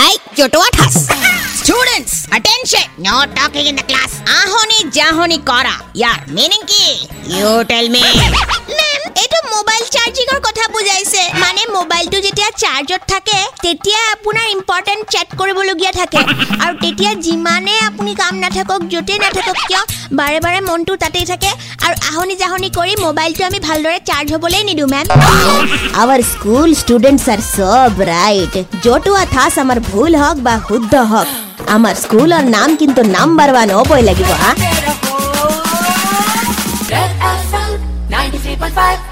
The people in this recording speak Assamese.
आई चोटवा ठस students attention no talking in the class आहोनी जाहोनी कोरा यार मीनिंग की यू टेल মোবাইলটো যেতিয়া চাৰ্জত থাকে তেতিয়া আপোনাৰ ইম্পৰ্টেণ্ট চেট কৰিবলগীয়া থাকে। আৰু তেতিয়া যিমানে আপুনি কাম নাথাকক য'তেই নাথাকক কিয় বাৰে বাৰে মনটো তাতেই থাকে। আৰু আহনি জাহনি কৰি মোবাইলটো আমি ভালদৰে চাৰ্জ হ'বলৈ নিদিওঁ ma'am our school students are so bright জতুৱা থাচ আমাৰ ভুল হওক বা শুদ্ধ হওক আমাৰ স্কুলৰ নাম কিন্তু নাম্বাৰ ওৱান হ'বই লাগিব হা? Red FM 93.5